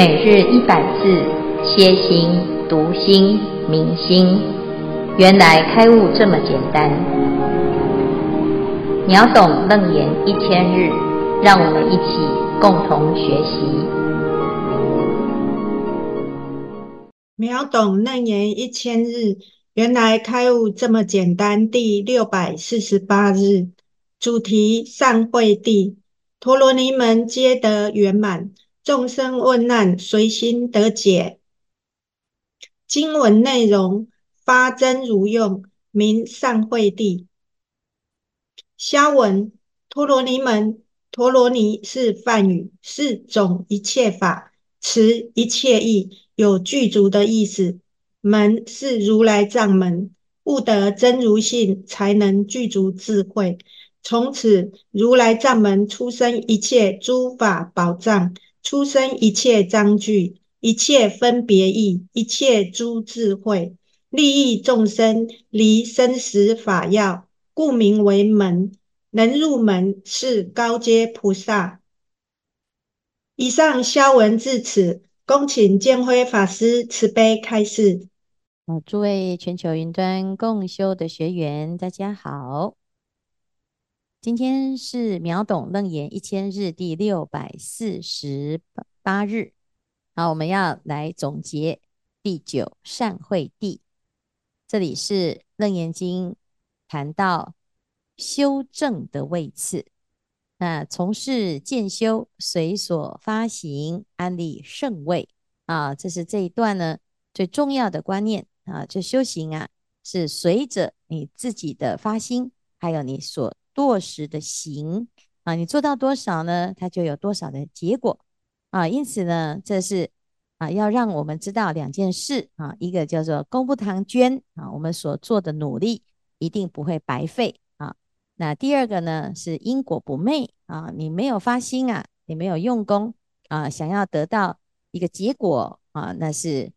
每日一百字，歇心、读心、明心，原来开悟这么简单。秒懂楞严一千日，让我们一起共同学习。秒懂楞严一千日，原来开悟这么简单。第六百四十八日，主题善慧地，陀罗尼门皆得圆满。众生问难，随心得解。经文内容发真如用，名善慧地。消文陀罗尼门，陀罗尼是梵语，是总一切法，持一切意，有具足的意思。门是如来藏门，悟得真如性，才能具足智慧。从此，如来藏门出生一切诸法宝藏。出生一切章句，一切分别义，一切诸智慧，利益众生离生死法要，故名为门。能入门是高阶菩萨。以上消文至此，恭请建辉法师慈悲开示。好，诸位全球云端共修的学员，大家好。今天是秒懂楞严一千日第六百四十八日，好，我们要来总结第九善慧地。这里是楞严经谈到修正的位次，那从事渐修，随所发行，安立胜位啊，这是这一段呢最重要的观念啊。这修行啊，是随着你自己的发心，还有你所。落实的行啊，你做到多少呢？它就有多少的结果啊。因此呢，这是啊，要让我们知道两件事啊。一个叫做功不唐捐啊，我们所做的努力一定不会白费啊。那第二个呢，是因果不昧啊，你没有发心啊，你没有用功啊，想要得到一个结果啊，那是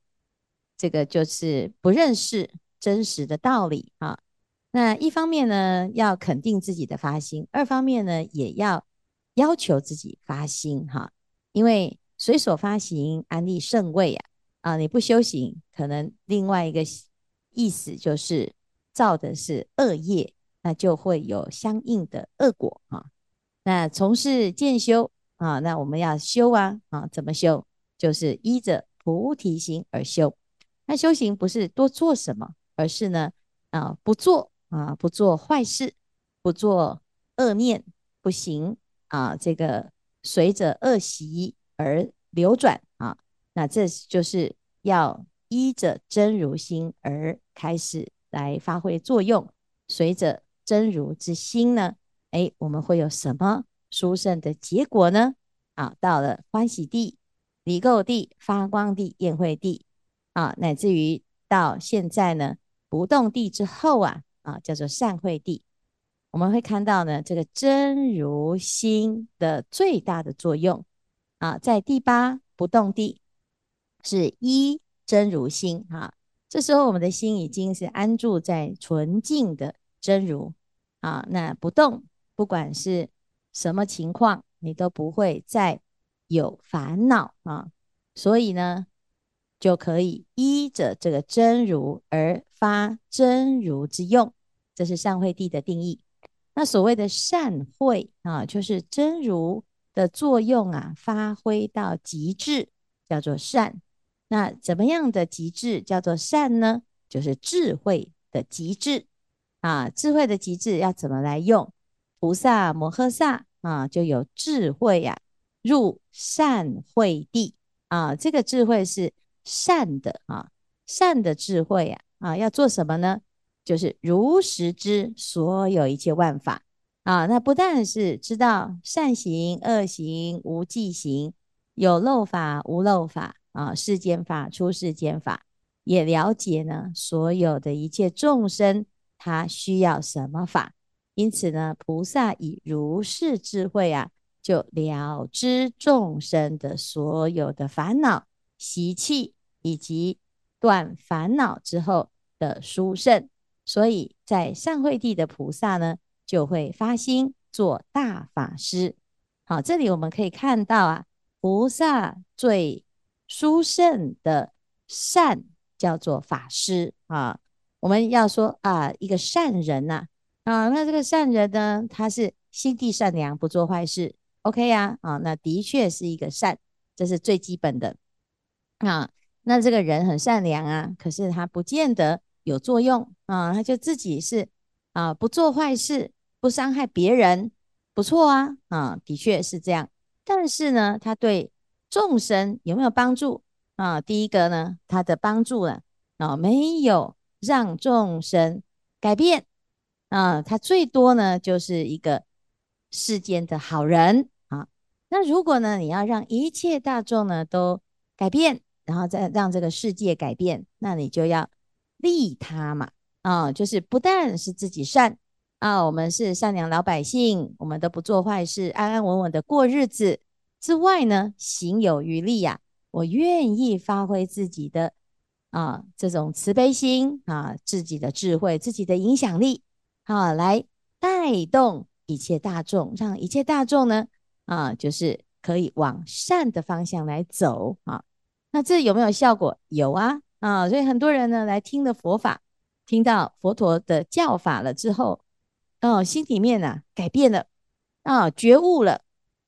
这个就是不认识真实的道理啊。那一方面呢，要肯定自己的发心；二方面呢，也要要求自己发心哈。因为随所发行，安立胜位啊啊！你不修行，可能另外一个意思就是造的是恶业，那就会有相应的恶果哈。那从事渐修啊，那我们要修啊啊，怎么修？就是依着菩提心而修。那修行不是多做什么，而是呢啊不做。啊，不做坏事，不做恶念，不行啊！这个随着恶习而流转啊，那这就是要依着真如心而开始来发挥作用。随着真如之心呢，哎，我们会有什么殊胜的结果呢？啊，到了欢喜地、离垢地、发光地、宴会地啊，乃至于到现在呢，不动地之后啊。啊，叫做善慧地，我们会看到呢，这个真如心的最大的作用啊，在第八不动地是一真如心啊，这时候我们的心已经是安住在纯净的真如啊，那不动，不管是什么情况，你都不会再有烦恼啊，所以呢，就可以依着这个真如而发真如之用，这是善慧地的定义。那所谓的善慧啊，就是真如的作用啊，发挥到极致，叫做善。那怎么样的极致叫做善呢？就是智慧的极致啊，智慧的极致要怎么来用？菩萨摩诃萨啊，就有智慧呀、啊，入善慧地啊，这个智慧是。善的啊，善的智慧啊啊，要做什么呢？就是如实知所有一切万法啊。那不但是知道善行、恶行、无记行，有漏法、无漏法啊，世间法、出世间法，也了解呢所有的一切众生他需要什么法。因此呢，菩萨以如是智慧啊，就了知众生的所有的烦恼。习气以及断烦恼之后的殊胜，所以在善慧地的菩萨呢，就会发心做大法师。好，这里我们可以看到啊，菩萨最殊胜的善，叫做法师啊。我们要说啊，一个善人呐啊，那这个善人呢，他是心地善良，不做坏事，OK 呀啊，那的确是一个善，这是最基本的啊。那这个人很善良啊，可是他不见得有作用啊，他就自己是啊，不做坏事，不伤害别人，不错啊啊，的确是这样。但是呢，他对众生有没有帮助啊？第一个呢，他的帮助呢啊，没有让众生改变啊，他最多呢就是一个世间的好人啊。那如果呢，你要让一切大众呢都改变，然后再让这个世界改变，那你就要利他嘛啊，就是不但是自己善啊，我们是善良老百姓，我们都不做坏事，安安稳稳的过日子之外呢，行有余力呀，我愿意发挥自己的啊这种慈悲心啊，自己的智慧，自己的影响力啊，来带动一切大众，让一切大众呢啊，就是可以往善的方向来走啊。那这有没有效果？有啊，啊，所以很多人呢来听了佛法，听到佛陀的教法了之后，哦，心里面呐改变了，啊，觉悟了。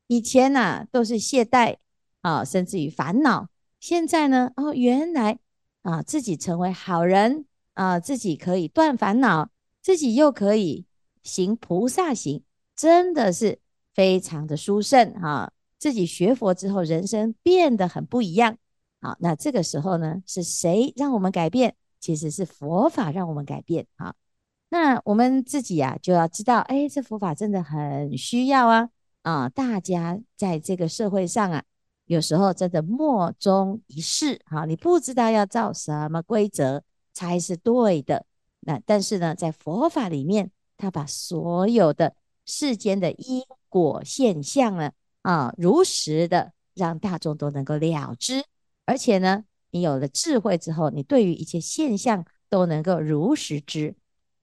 以前呐都是懈怠啊，甚至于烦恼，现在呢，哦，原来啊自己成为好人啊，自己可以断烦恼，自己又可以行菩萨行，真的是非常的殊胜啊。自己学佛之后，人生变得很不一样。好，那这个时候呢，是谁让我们改变？其实是佛法让我们改变。好，那我们自己呀、啊，就要知道，哎，这佛法真的很需要啊！啊，大家在这个社会上啊，有时候真的莫衷一是。好，你不知道要照什么规则才是对的。那但是呢，在佛法里面，他把所有的世间的因果现象呢，啊，如实的让大众都能够了知。而且呢，你有了智慧之后，你对于一切现象都能够如实知。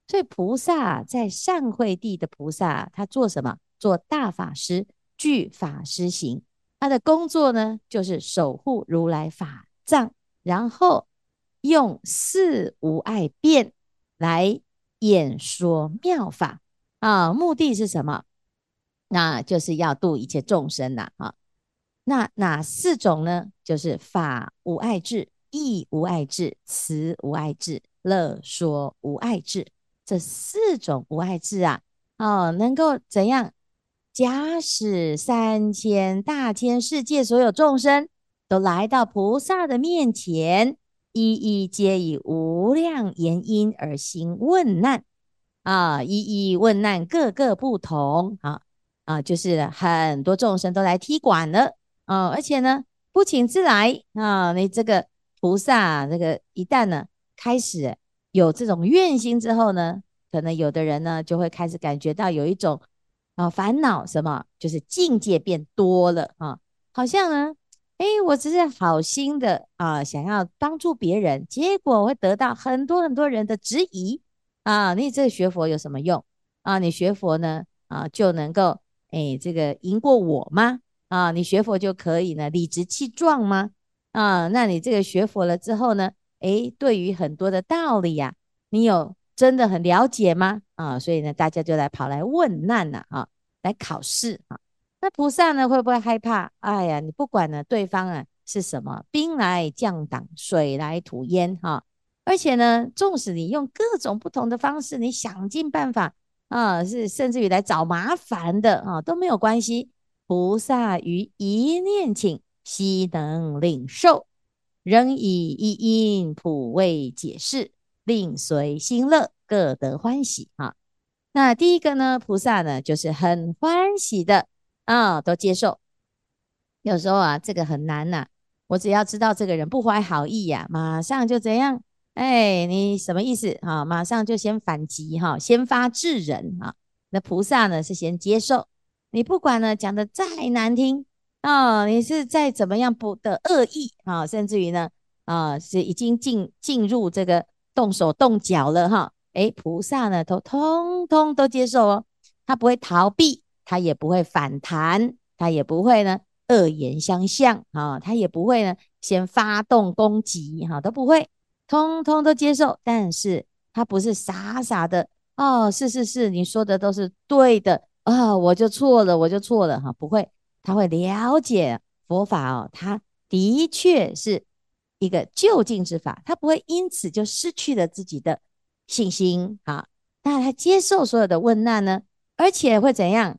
所以菩萨在善慧地的菩萨，他做什么？做大法师，具法师行。他的工作呢，就是守护如来法藏，然后用四无碍辩来演说妙法啊。目的是什么？那就是要度一切众生呐啊。那哪四种呢？就是法无碍智、义无碍智、慈无碍智、乐说无碍智。这四种无碍智啊，哦，能够怎样？假使三千大千世界所有众生都来到菩萨的面前，一一皆以无量言音而行问难啊，一一问难，个个不同啊啊，就是很多众生都来踢馆了。哦，而且呢，不请自来啊！你这个菩萨，这个一旦呢开始有这种愿心之后呢，可能有的人呢就会开始感觉到有一种啊烦恼，什么就是境界变多了啊，好像呢，哎，我只是好心的啊，想要帮助别人，结果会得到很多很多人的质疑啊！你这学佛有什么用啊？你学佛呢啊就能够哎这个赢过我吗？啊，你学佛就可以呢，理直气壮吗？啊，那你这个学佛了之后呢？诶，对于很多的道理呀、你有真的很了解吗？啊，所以呢，大家就来跑来问难呐，啊，来考试啊。那菩萨呢，会不会害怕？哎呀，你不管呢，对方啊是什么，兵来将挡，水来土掩，哈、啊。而且呢，纵使你用各种不同的方式，你想尽办法啊，是甚至于来找麻烦的啊，都没有关系。菩萨于一念顷，悉能领受，仍以一因普为解释，令随心乐，各得欢喜啊。那第一个呢，菩萨呢就是很欢喜的啊，都接受。有时候啊，这个很难呐、我只要知道这个人不怀好意呀、马上就怎样？哎，你什么意思啊？马上就先反击哈、先发制人啊。那菩萨呢是先接受。你不管呢，讲的再难听啊、哦，你是再怎么样不的恶意啊、甚至于呢啊，是已经进进入这个动手动脚了哈，哎，菩萨呢都通通都接受哦，他不会逃避，他也不会反弹，他也不会呢恶言相向啊，他也不会呢先发动攻击，哈，都不会，通通都接受。但是他不是傻傻的哦，是是是，你说的都是对的啊，我就错了，我就错了，哈，不会，他会了解佛法哦，他的确是一个就近之法，他不会因此就失去了自己的信心，啊，那他接受所有的问难呢，而且会怎样？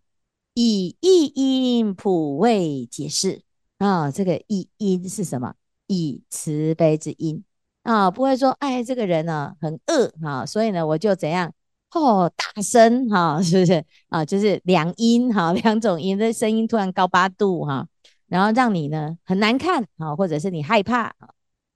以意因普为解释啊，这个意因是什么？以慈悲之因啊，不会说哎，这个人呢很恶啊，所以呢我就怎样哦，大声哈，是不是啊？就是两音哈，两种音的声音突然高八度哈，然后让你呢很难看啊，或者是你害怕啊。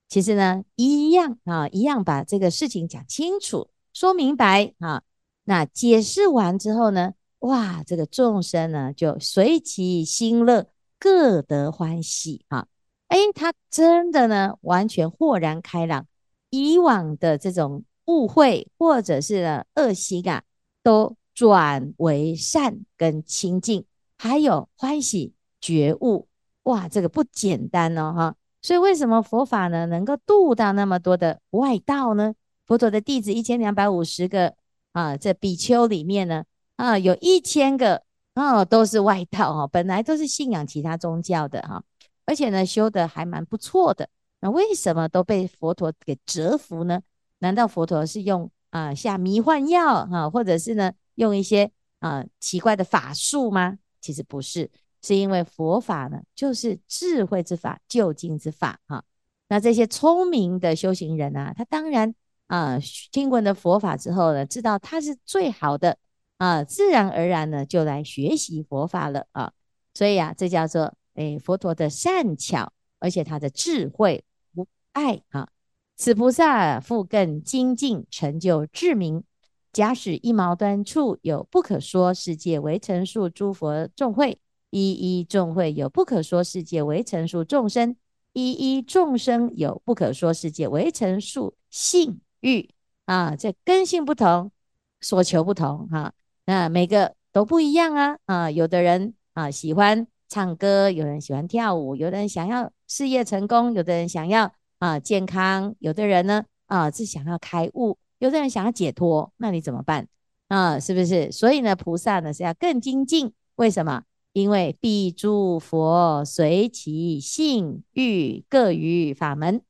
其实呢一样啊，一样把这个事情讲清楚、说明白啊。那解释完之后呢？哇，这个众生呢，就随其心乐，各得欢喜哈。哎，他真的呢，完全豁然开朗，以往的这种误会或者是呢恶习啊，都转为善跟清净，还有欢喜觉悟。哇，这个不简单哦哈。所以为什么佛法呢，能够度到那么多的外道呢？佛陀的弟子一千两百五十个啊，这比丘里面呢。啊，有一千个啊，都是外道哈，本来都是信仰其他宗教的哈，而且呢，修得还蛮不错的。那为什么都被佛陀给折服呢？难道佛陀是用啊下迷幻药哈，或者是呢用一些啊奇怪的法术吗？其实不是，是因为佛法呢就是智慧之法、究竟之法哈。那这些聪明的修行人啊，他当然啊听闻了佛法之后呢，知道他是最好的。啊，自然而然呢，就来学习佛法了啊。所以啊，这叫做诶佛陀的善巧，而且他的智慧无碍啊。此菩萨复更精进，成就智明。假使一毛端处有不可说世界为成数诸佛众会，一一众会有不可说世界为成数众生，一一众生有不可说世界为成数性欲啊。这根性不同，所求不同哈。那每个都不一样啊啊！有的人啊喜欢唱歌，有人喜欢跳舞，有的人想要事业成功，有的人想要啊健康，有的人呢啊是想要开悟，有的人想要解脱。那你怎么办啊？是不是？所以呢，菩萨呢是要更精进。为什么？因为彼诸佛随其性欲各于法门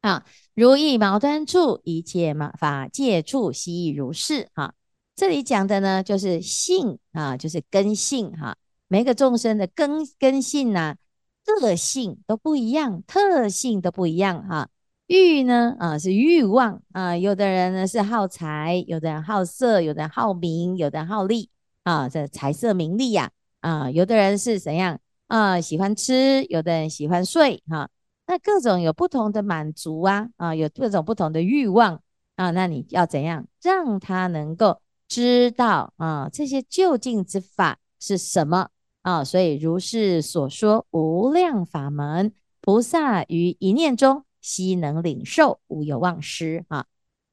啊，如意毛端处，一切法界处悉如是啊。这里讲的呢，就是性啊，就是根性哈、啊。每个众生的根根性呐、啊，个性都不一样，特性都不一样哈、欲呢啊，是欲望啊，有的人呢是好财，有的人好色，有的人好名，有的人好利啊，这财色名利呀啊，有的人是怎样啊，喜欢吃，有的人喜欢睡哈、那各种有不同的满足啊啊，有各种不同的欲望啊，那你要怎样让他能够？知道啊，这些究竟之法是什么啊？所以如是所说无量法门，菩萨于一念中悉能领受，无有忘失啊。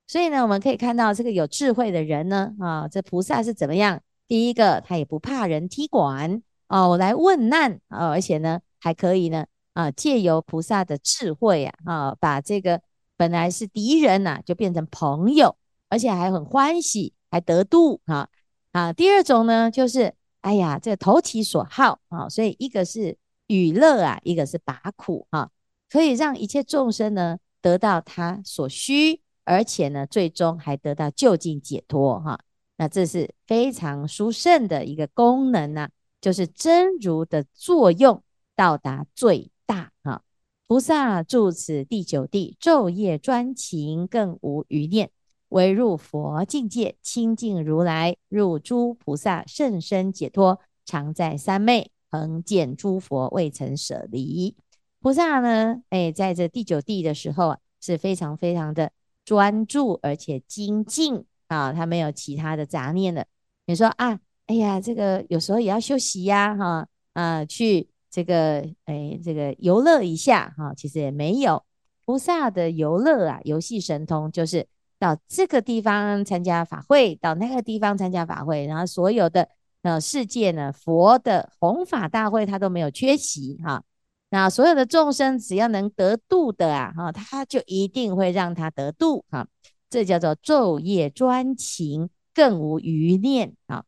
所以呢，我们可以看到这个有智慧的人呢啊，这菩萨是怎么样？第一个，他也不怕人踢馆哦，来问难啊，而且呢，还可以呢啊，借由菩萨的智慧啊啊，把这个本来是敌人呐、就变成朋友，而且还很欢喜。还得度啊啊！第二种呢，就是哎呀，这投其所好啊，所以一个是娱乐啊，一个是拔苦啊，可以让一切众生呢得到他所需，而且呢，最终还得到究竟解脱哈、那这是非常殊胜的一个功能呢、就是真如的作用到达最大啊。菩萨住此第九地，昼夜专勤，更无余念。唯入佛境界，清净如来，入诸菩萨甚深解脱，常在三昧，恒见诸佛未曾舍离。菩萨呢，哎，在这第九地的时候啊，是非常非常的专注，而且精进啊，他没有其他的杂念的。你说啊，哎呀，这个有时候也要休息呀，哈啊，去这个哎这个游乐一下哈，其实也没有。菩萨的游乐啊，游戏神通就是。到这个地方参加法会，到那个地方参加法会，然后所有的呃世界呢，佛的弘法大会他都没有缺席哈。那所有的众生只要能得度的啊，哈，他就一定会让他得度啊。这叫做昼夜专情，更无余念啊。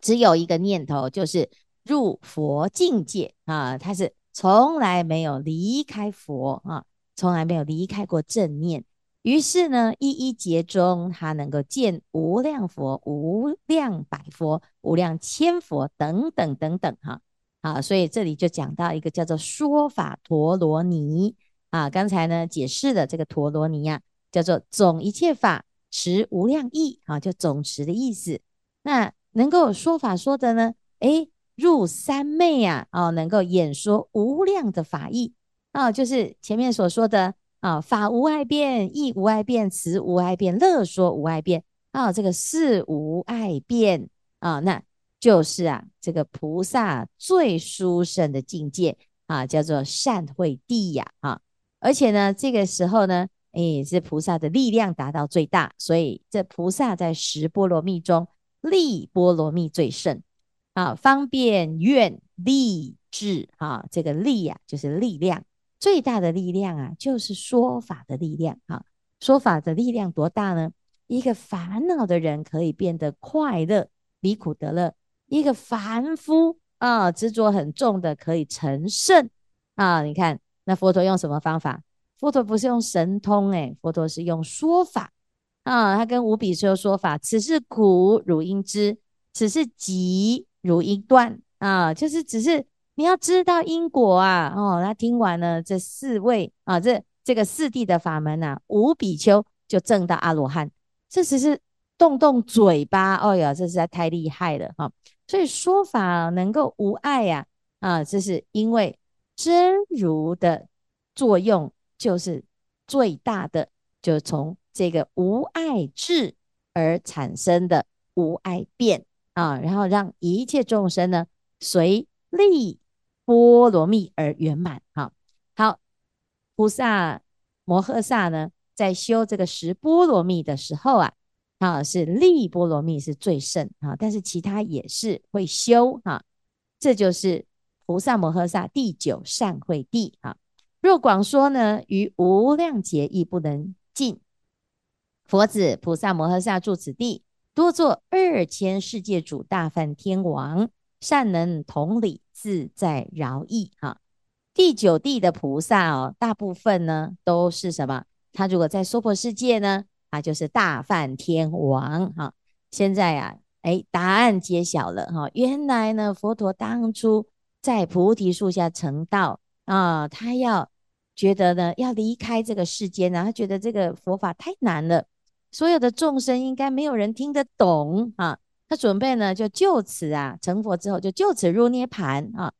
只有一个念头，就是入佛境界啊。他是从来没有离开佛啊，从来没有离开过正念。于是呢，一一劫中，他能够见无量佛、无量百佛、无量千佛等等等等哈。啊，所以这里就讲到一个叫做说法陀罗尼啊。刚才呢解释的这个陀罗尼呀、啊，叫做总一切法持无量意啊，就总持的意思。那能够说法说的呢，诶，入三昧啊，哦，能够演说无量的法义啊，就是前面所说的啊，法无碍辩，义无碍辩，词无碍辩，乐说无碍辩啊，这个四无碍辩啊，那。就是啊，这个菩萨最殊胜的境界啊，叫做善慧地呀啊！而且呢，这个时候呢，哎，这菩萨的力量达到最大，所以这菩萨在十波罗蜜中，力波罗蜜最胜啊，方便愿力智啊，这个力呀，就是力量最大的力量啊，就是说法的力量啊！说法的力量多大呢？一个烦恼的人可以变得快乐，离苦得乐。一个凡夫啊，执着很重的可以成圣啊！你看，那佛陀用什么方法？佛陀不是用神通诶，佛陀是用说法啊。他跟五比丘说法：此是苦，汝应知；此是集，汝应断啊。就是只是你要知道因果啊。哦，他听完了这四位啊，这这个四谛的法门啊，五比丘就证到阿罗汉。这只是动动嘴巴，哦哟，这实在太厉害了哈！所以说法能够无碍呀，啊，这是因为真如的作用就是最大的，就从这个无碍智而产生的无碍变啊，然后让一切众生呢随力波罗蜜而圆满。好，好，菩萨摩诃萨呢在修这个十波罗蜜的时候啊。啊，是力波罗蜜是最胜啊，但是其他也是会修哈、这就是菩萨摩诃萨第九善慧地啊。若广说呢，于无量劫亦不能尽。佛子菩萨摩诃萨住此地，多作二千世界主大梵天王，善能同理自在饶益哈。第九地的菩萨哦，大部分呢都是什么？他如果在娑婆世界呢？啊，就是大梵天王哈。现在呀、啊，诶，答案揭晓了哈。原来呢，佛陀当初在菩提树下成道啊，他要觉得呢，要离开这个世间呢，他觉得这个佛法太难了，所有的众生应该没有人听得懂啊。他准备呢，就就此啊，成佛之后就就此入涅槃啊。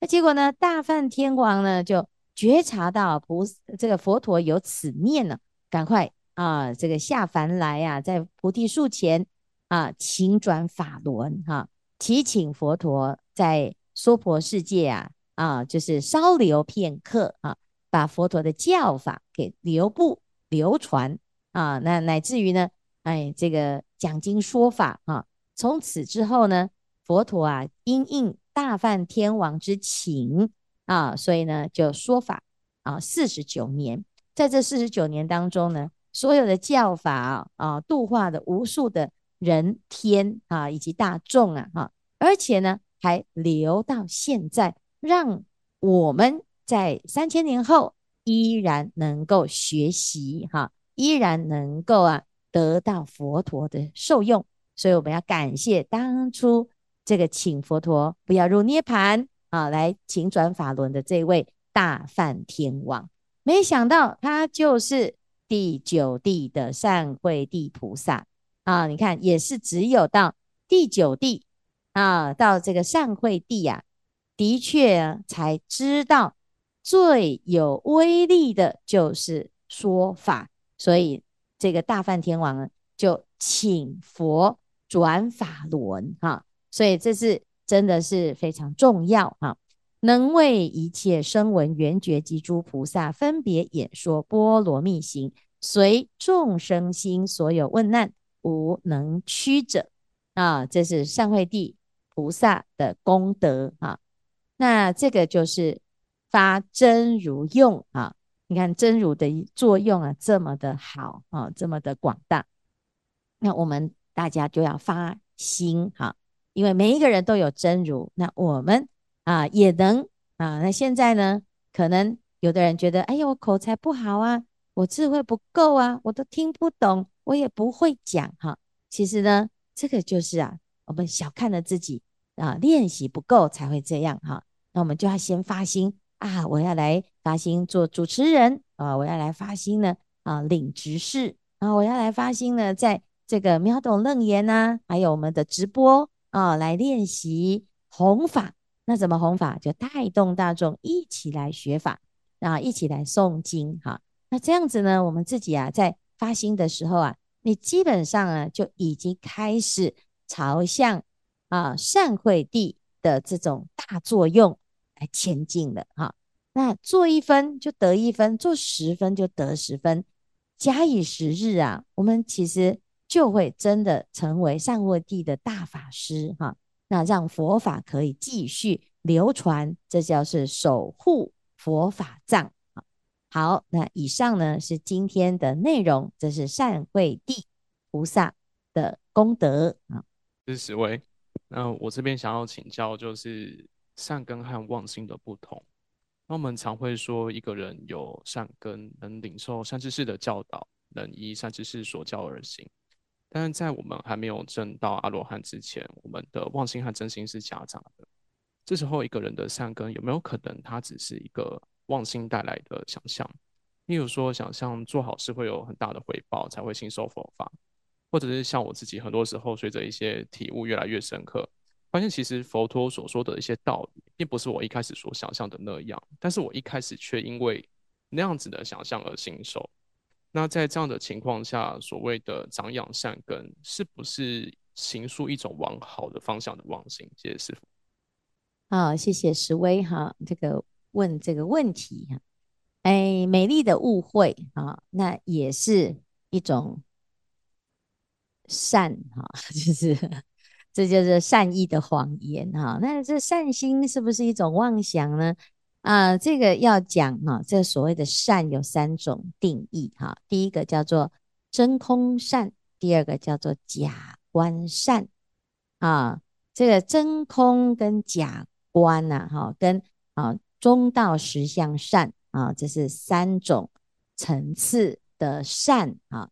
那结果呢，大梵天王呢就觉察到菩这个佛陀有此念呢，赶快。啊，这个下凡来、啊，在菩提树前啊，请转法轮哈，祈请佛陀在娑婆世界啊啊，就是稍留片刻啊，把佛陀的教法给留步流传啊，那乃至于呢，哎，这个讲经说法啊，从此之后呢，佛陀啊，因应大梵天王之请啊，所以呢，就说法啊，四十九年，在这四十九年当中呢。所有的教法啊，啊，度化的无数的人天啊，以及大众啊，哈，而且呢，还留到现在，让我们在三千年后依然能够学习，哈，依然能够啊得到佛陀的受用。所以我们要感谢当初这个请佛陀不要入涅槃啊，来请转法轮的这位大梵天王，没想到他就是。第九地的善慧地菩萨啊，你看也是只有到第九地啊，到这个善慧地呀、啊，的确才知道最有威力的就是说法，所以这个大梵天王就请佛转法轮哈、啊，所以这是真的是非常重要哈、啊，能为一切声闻缘觉及诸菩萨分别演说波罗蜜行。随众生心所有问难，无能屈者啊！这是善慧地菩萨的功德啊。那这个就是发真如用啊！你看真如的作用啊，这么的好啊，这么的广大。那我们大家就要发心哈，因为每一个人都有真如，那我们啊也能啊。那现在呢，可能有的人觉得，哎呀，我口才不好啊，我智慧不够啊，我都听不懂，我也不会讲哈。其实呢，这个就是啊，我们小看了自己啊，练习不够才会这样哈。那我们就要先发心啊，我要来发心做主持人啊，我要来发心呢啊，领执事啊，我要来发心呢，在这个秒懂楞严呐，还有我们的直播啊，来练习弘法。那怎么弘法？就带动大众一起来学法啊，一起来诵经哈。那这样子呢，我们自己啊，在发心的时候啊，你基本上啊，就已经开始朝向啊善慧地的这种大作用。来前进了哈，那做一分就得一分，做十分就得十分，假以时日啊，我们其实就会真的成为善慧地的大法师哈。那让佛法可以继续流传，这叫是守护佛法藏。好，那以上呢是今天的内容，这是善慧地菩萨的功德啊。这是十位，那我这边想要请教就是。善根和妄心的不同。那我们常会说，一个人有善根，能领受善知识的教导，能依善知识所教而行。但是在我们还没有证到阿罗汉之前，我们的妄心和真心是夹杂的。这时候，一个人的善根有没有可能，他只是一个妄心带来的想象？例如说，想象做好事会有很大的回报，才会信受佛法，或者是像我自己，很多时候随着一些体悟越来越深刻。发现其实佛陀所说的一些道理，并不是我一开始所想象的那样，但是我一开始却因为那样子的想象而信受。那在这样的情况下，所谓的长养善根，是不是行塑一种往好的方向的妄心？谢谢师傅。好，谢谢石威哈，这个问这个问题哈，哎，美丽的误会啊，那也是一种善哈，就是。这就是善意的谎言哈，那这善心是不是一种妄想呢？啊，这个要讲哈，这所谓的善有三种定义哈，第一个叫做真空善，第二个叫做假观善啊，这个真空跟假观呐哈，跟啊中道实相善啊，这是三种层次的善啊。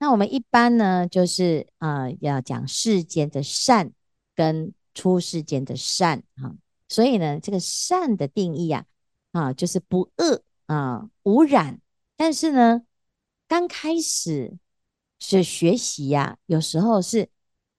那我们一般呢，就是啊、要讲世间的善跟出世间的善哈、所以呢，这个善的定义啊，啊，就是不恶啊，无染。但是呢，刚开始是学习呀、啊，有时候是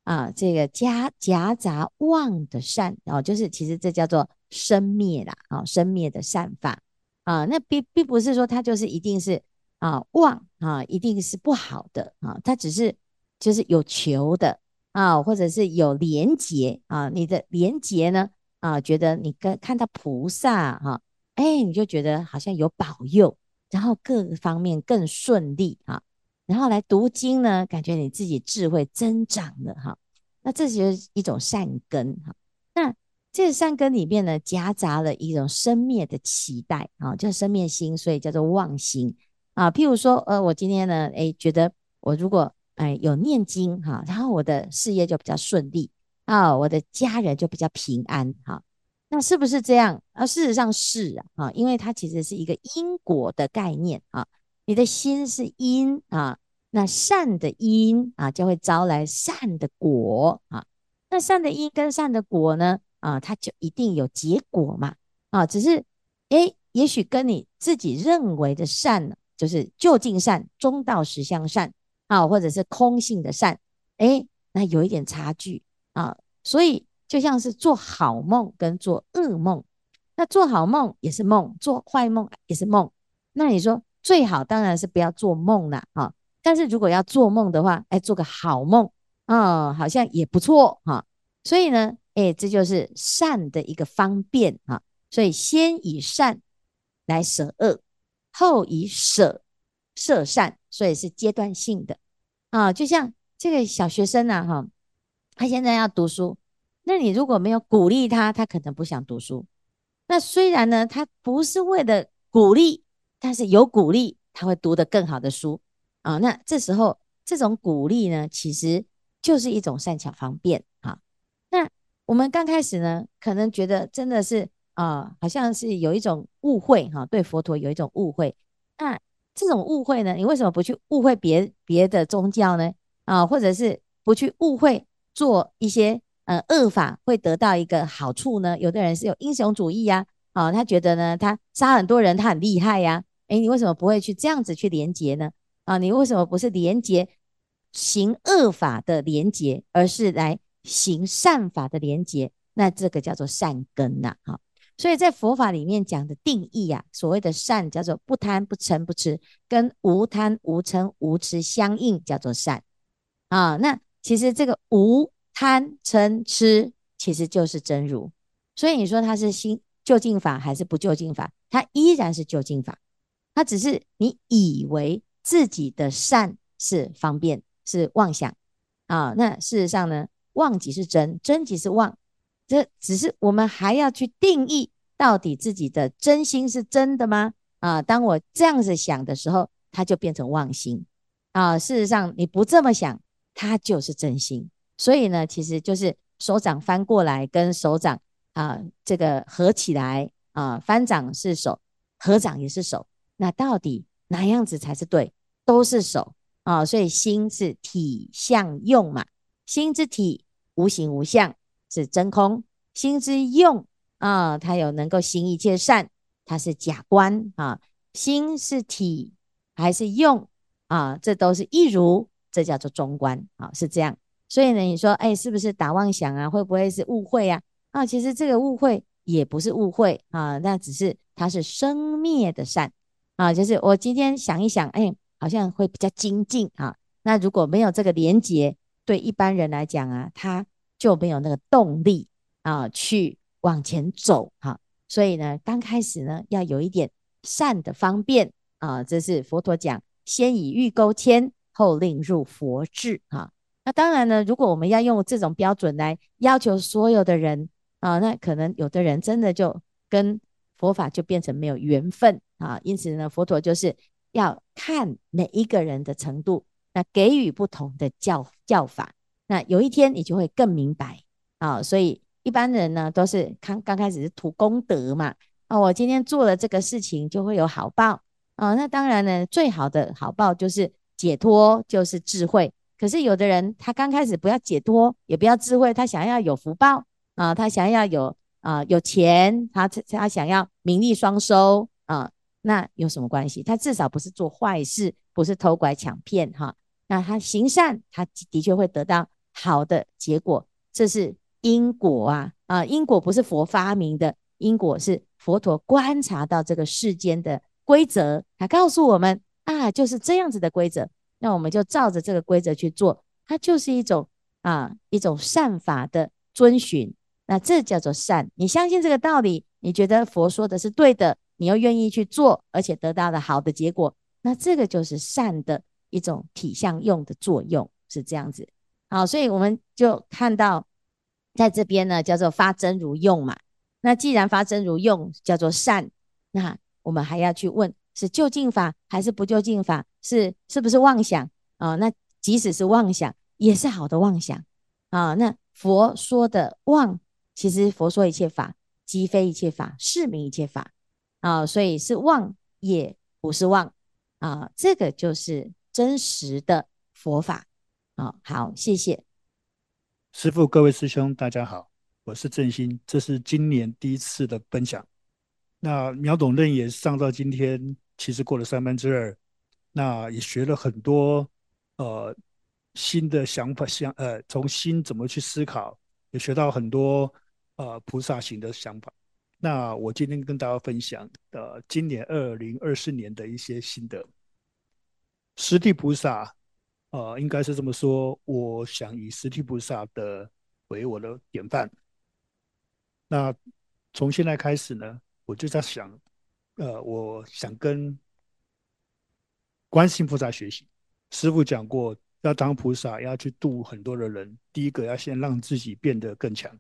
啊，这个夹夹杂妄的善哦、啊，就是其实这叫做生灭啦，啊，生灭的善法啊，那并并不是说它就是一定是。啊，妄啊，一定是不好的啊。它只是就是有求的啊，或者是有连结啊。你的连结呢啊，觉得你跟看到菩萨哈，哎，你就觉得好像有保佑，然后各方面更顺利啊。然后来读经呢，感觉你自己智慧增长了哈。那这就是一种善根哈。那这个善根里面呢，夹杂了一种生灭的期待啊，叫生灭心，所以叫做妄心。啊，譬如说，呃，我今天呢，诶，觉得我如果哎有念经哈，然后我的事业就比较顺利啊，我的家人就比较平安哈，那是不是这样？啊，事实上是啊，因为它其实是一个因果的概念啊，你的心是因啊，那善的因啊，就会招来善的果啊，那善的因跟善的果呢，啊，它就一定有结果嘛，啊，只是诶，也许跟你自己认为的善。就是就近善、中道实相善啊，或者是空性的善，诶，那有一点差距啊。所以就像是做好梦跟做噩梦，那做好梦也是梦，做坏梦也是梦。那你说最好当然是不要做梦了啊。但是如果要做梦的话，诶，做个好梦啊，好像也不错哈。所以呢，诶，这就是善的一个方便啊。所以先以善来舍恶。后以舍摄善，所以是阶段性的啊。就像这个小学生呐，哈，他现在要读书，那你如果没有鼓励他，他可能不想读书那虽然呢，他不是为了鼓励，但是有鼓励，他会读得更好的书啊。那这时候这种鼓励呢，其实就是一种善巧方便啊。那我们刚开始呢，可能觉得真的是啊，好像是有一种误会哈，对佛陀有一种误会。那这种误会呢，你为什么不去误会别别的宗教呢？啊，或者是不去误会做一些？呃，恶法会得到一个好处呢？有的人是有英雄主义呀，啊，他觉得呢，他杀很多人，他很厉害呀。诶，你为什么不会去这样子去连结呢？啊，你为什么不是连结行恶法的连结，而是来行善法的连结？那这个叫做善根呐，哈。所以在佛法里面讲的定义呀，所谓的善叫做不贪不嗔不痴，跟无贪无嗔无痴相应，叫做善啊。那其实这个无。贪嗔痴其实就是真如，所以你说它是新究竟法还是不究竟法？它依然是究竟法，它只是你以为自己的善是方便是妄想啊。那事实上呢，妄即是真，真即是妄，这只是我们还要去定义到底自己的真心是真的吗？啊，当我这样子想的时候，它就变成妄心啊。事实上你不这么想，它就是真心。所以呢，其实就是手掌翻过来跟手掌啊，这个合起来啊，翻掌是手，合掌也是手。那到底哪样子才是对？都是手啊。所以心是体相用嘛，心之体无形无相是真空，心之用啊，它有能够行一切善，它是假观啊。心是体还是用啊？这都是一如，这叫做中观啊，是这样。所以呢，你说，哎，是不是打妄想啊？会不会是误会啊？啊，其实这个误会也不是误会啊，那只是它是生灭的善啊，就是我今天想一想，哎，好像会比较精进啊。那如果没有这个连结，对一般人来讲啊，他就没有那个动力啊，去往前走哈、所以呢，刚开始呢，要有一点善的方便啊，这是佛陀讲，先以欲钩牵，后令入佛智啊。那当然呢，如果我们要用这种标准来要求所有的人啊，那可能有的人真的就跟佛法就变成没有缘分啊。因此呢，佛陀就是要看每一个人的程度，那给予不同的教教法。那有一天你就会更明白啊。所以一般人呢都是刚刚开始是图功德嘛啊，我今天做了这个事情就会有好报啊。那当然呢，最好的好报就是解脱，就是智慧。可是有的人，他刚开始不要解脱，也不要智慧，他想要有福报啊，他想要有啊有钱，他他想要名利双收啊，那有什么关系？他至少不是做坏事，不是偷拐抢骗哈。那他行善，他的确会得到好的结果，这是因果啊啊！因果不是佛发明的，因果是佛陀观察到这个世间的规则，他告诉我们啊，就是这样子的规则。那我们就照着这个规则去做，它就是一种啊一种善法的遵循。那这叫做善。你相信这个道理，你觉得佛说的是对的，你又愿意去做，而且得到了好的结果，那这个就是善的一种体相用的作用，是这样子。好，所以我们就看到在这边呢，叫做发真如用嘛。那既然发真如用叫做善，那我们还要去问。是究竟法还是不究竟法？是是不是妄想啊？那即使是妄想，也是好的妄想啊。那佛说的妄，其实佛说一切法，即非一切法，是名一切法啊。所以是妄，也不是妄啊。这个就是真实的佛法啊。好，谢谢师父，各位师兄，大家好，我是正心，这是今年第一次的分享。那秒懂楞严上到今天。其实过了三分之二，那也学了很多呃新的想法，想呃从心怎么去思考，也学到很多呃菩萨行的想法。那我今天跟大家分享的、今年二零二四年的一些心得。实地菩萨，呃，应该是这么说，我想以实地菩萨的为我的典范。那从现在开始呢，我就在想。呃，我想跟观世音菩萨学习。师父讲过，要当菩萨，要去度很多的人。第一个要先让自己变得更强。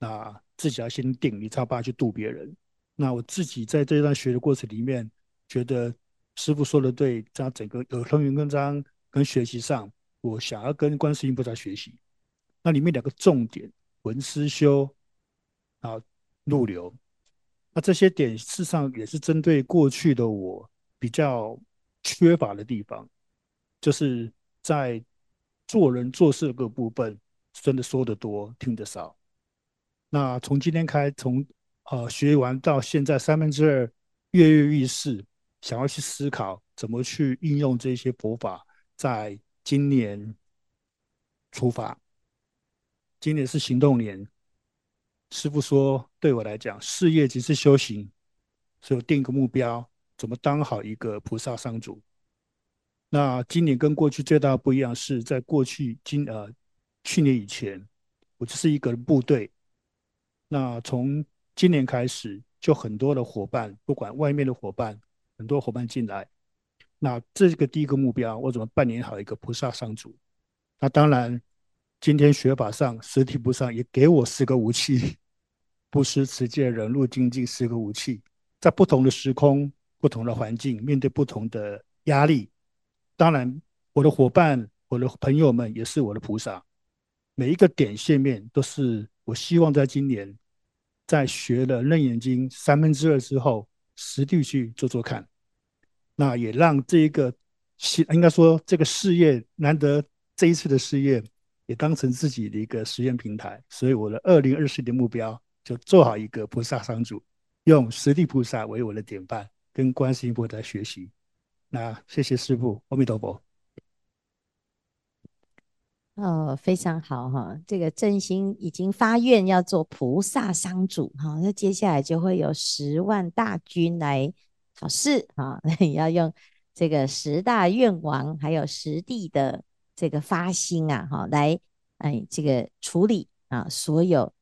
那自己要先定，你才有办法去度别人。那我自己在这段学的过程里面，觉得师父说的对，在整个有通云跟章跟学习上，我想要跟观世音菩萨学习。那里面两个重点，文思修啊，入流。那这些点事实上也是针对过去的我比较缺乏的地方，就是在做人做事各部分，真的说的多，听得少。那从今天开，从呃学完到现在三分之二，跃跃欲试，想要去思考怎么去应用这些佛法，在今年出发。今年是行动年，师傅说，对我来讲，事业即是修行，所以我定一个目标，怎么当好一个菩萨商主。那今年跟过去最大的不一样是，在过去今呃去年以前，我就是一个部队。那从今年开始，就很多的伙伴，不管外面的伙伴，很多伙伴进来。那这个第一个目标，我怎么扮演好一个菩萨商主？那当然。今天学法上，实体部上也给我四个武器：布施、持戒、忍辱、精进四个武器，在不同的时空、不同的环境，面对不同的压力。当然，我的伙伴、我的朋友们也是我的菩萨。每一个点线面都是我希望在今年，在学了《楞严经》三分之二之后，实地去做做看。那也让这一个，应该说这个事业难得这一次的事业。也当成自己的一个实验平台，所以我的二零二四年目标就做好一个菩萨商主，用十地菩萨为我的典范，跟观世音菩萨学习。那谢谢师父，阿弥陀佛。哦，非常好哈，这个正心已经发愿要做菩萨商主哈，那接下来就会有十万大军来考试啊，要用这个十大愿王，还有十地的。这个发心啊，哈，来，哎，这个处理啊，所有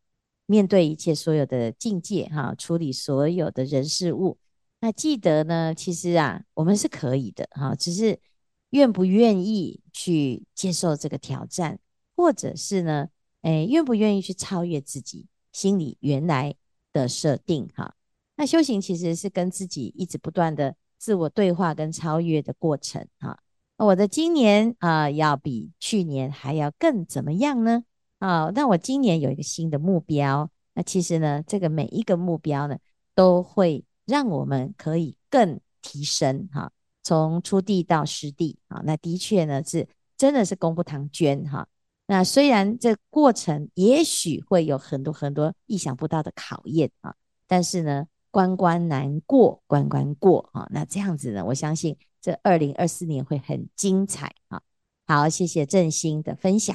面对一切所有的境界哈，处理所有的人事物。那记得呢，其实啊，我们是可以的哈，只是愿不愿意去接受这个挑战，或者是呢，哎，愿不愿意去超越自己心里原来的设定哈。那修行其实是跟自己一直不断的自我对话跟超越的过程哈。我的今年啊、要比去年还要更怎么样呢？啊、那我今年有一个新的目标。那其实呢，这个每一个目标呢，都会让我们可以更提升哈。从初地到实地啊，那的确呢是真的是功不唐捐哈。那虽然这过程也许会有很多很多意想不到的考验啊，但是呢，关关难过关关过啊。那这样子呢，我相信。这二零二四年会很精彩啊！好，谢谢振兴的分享。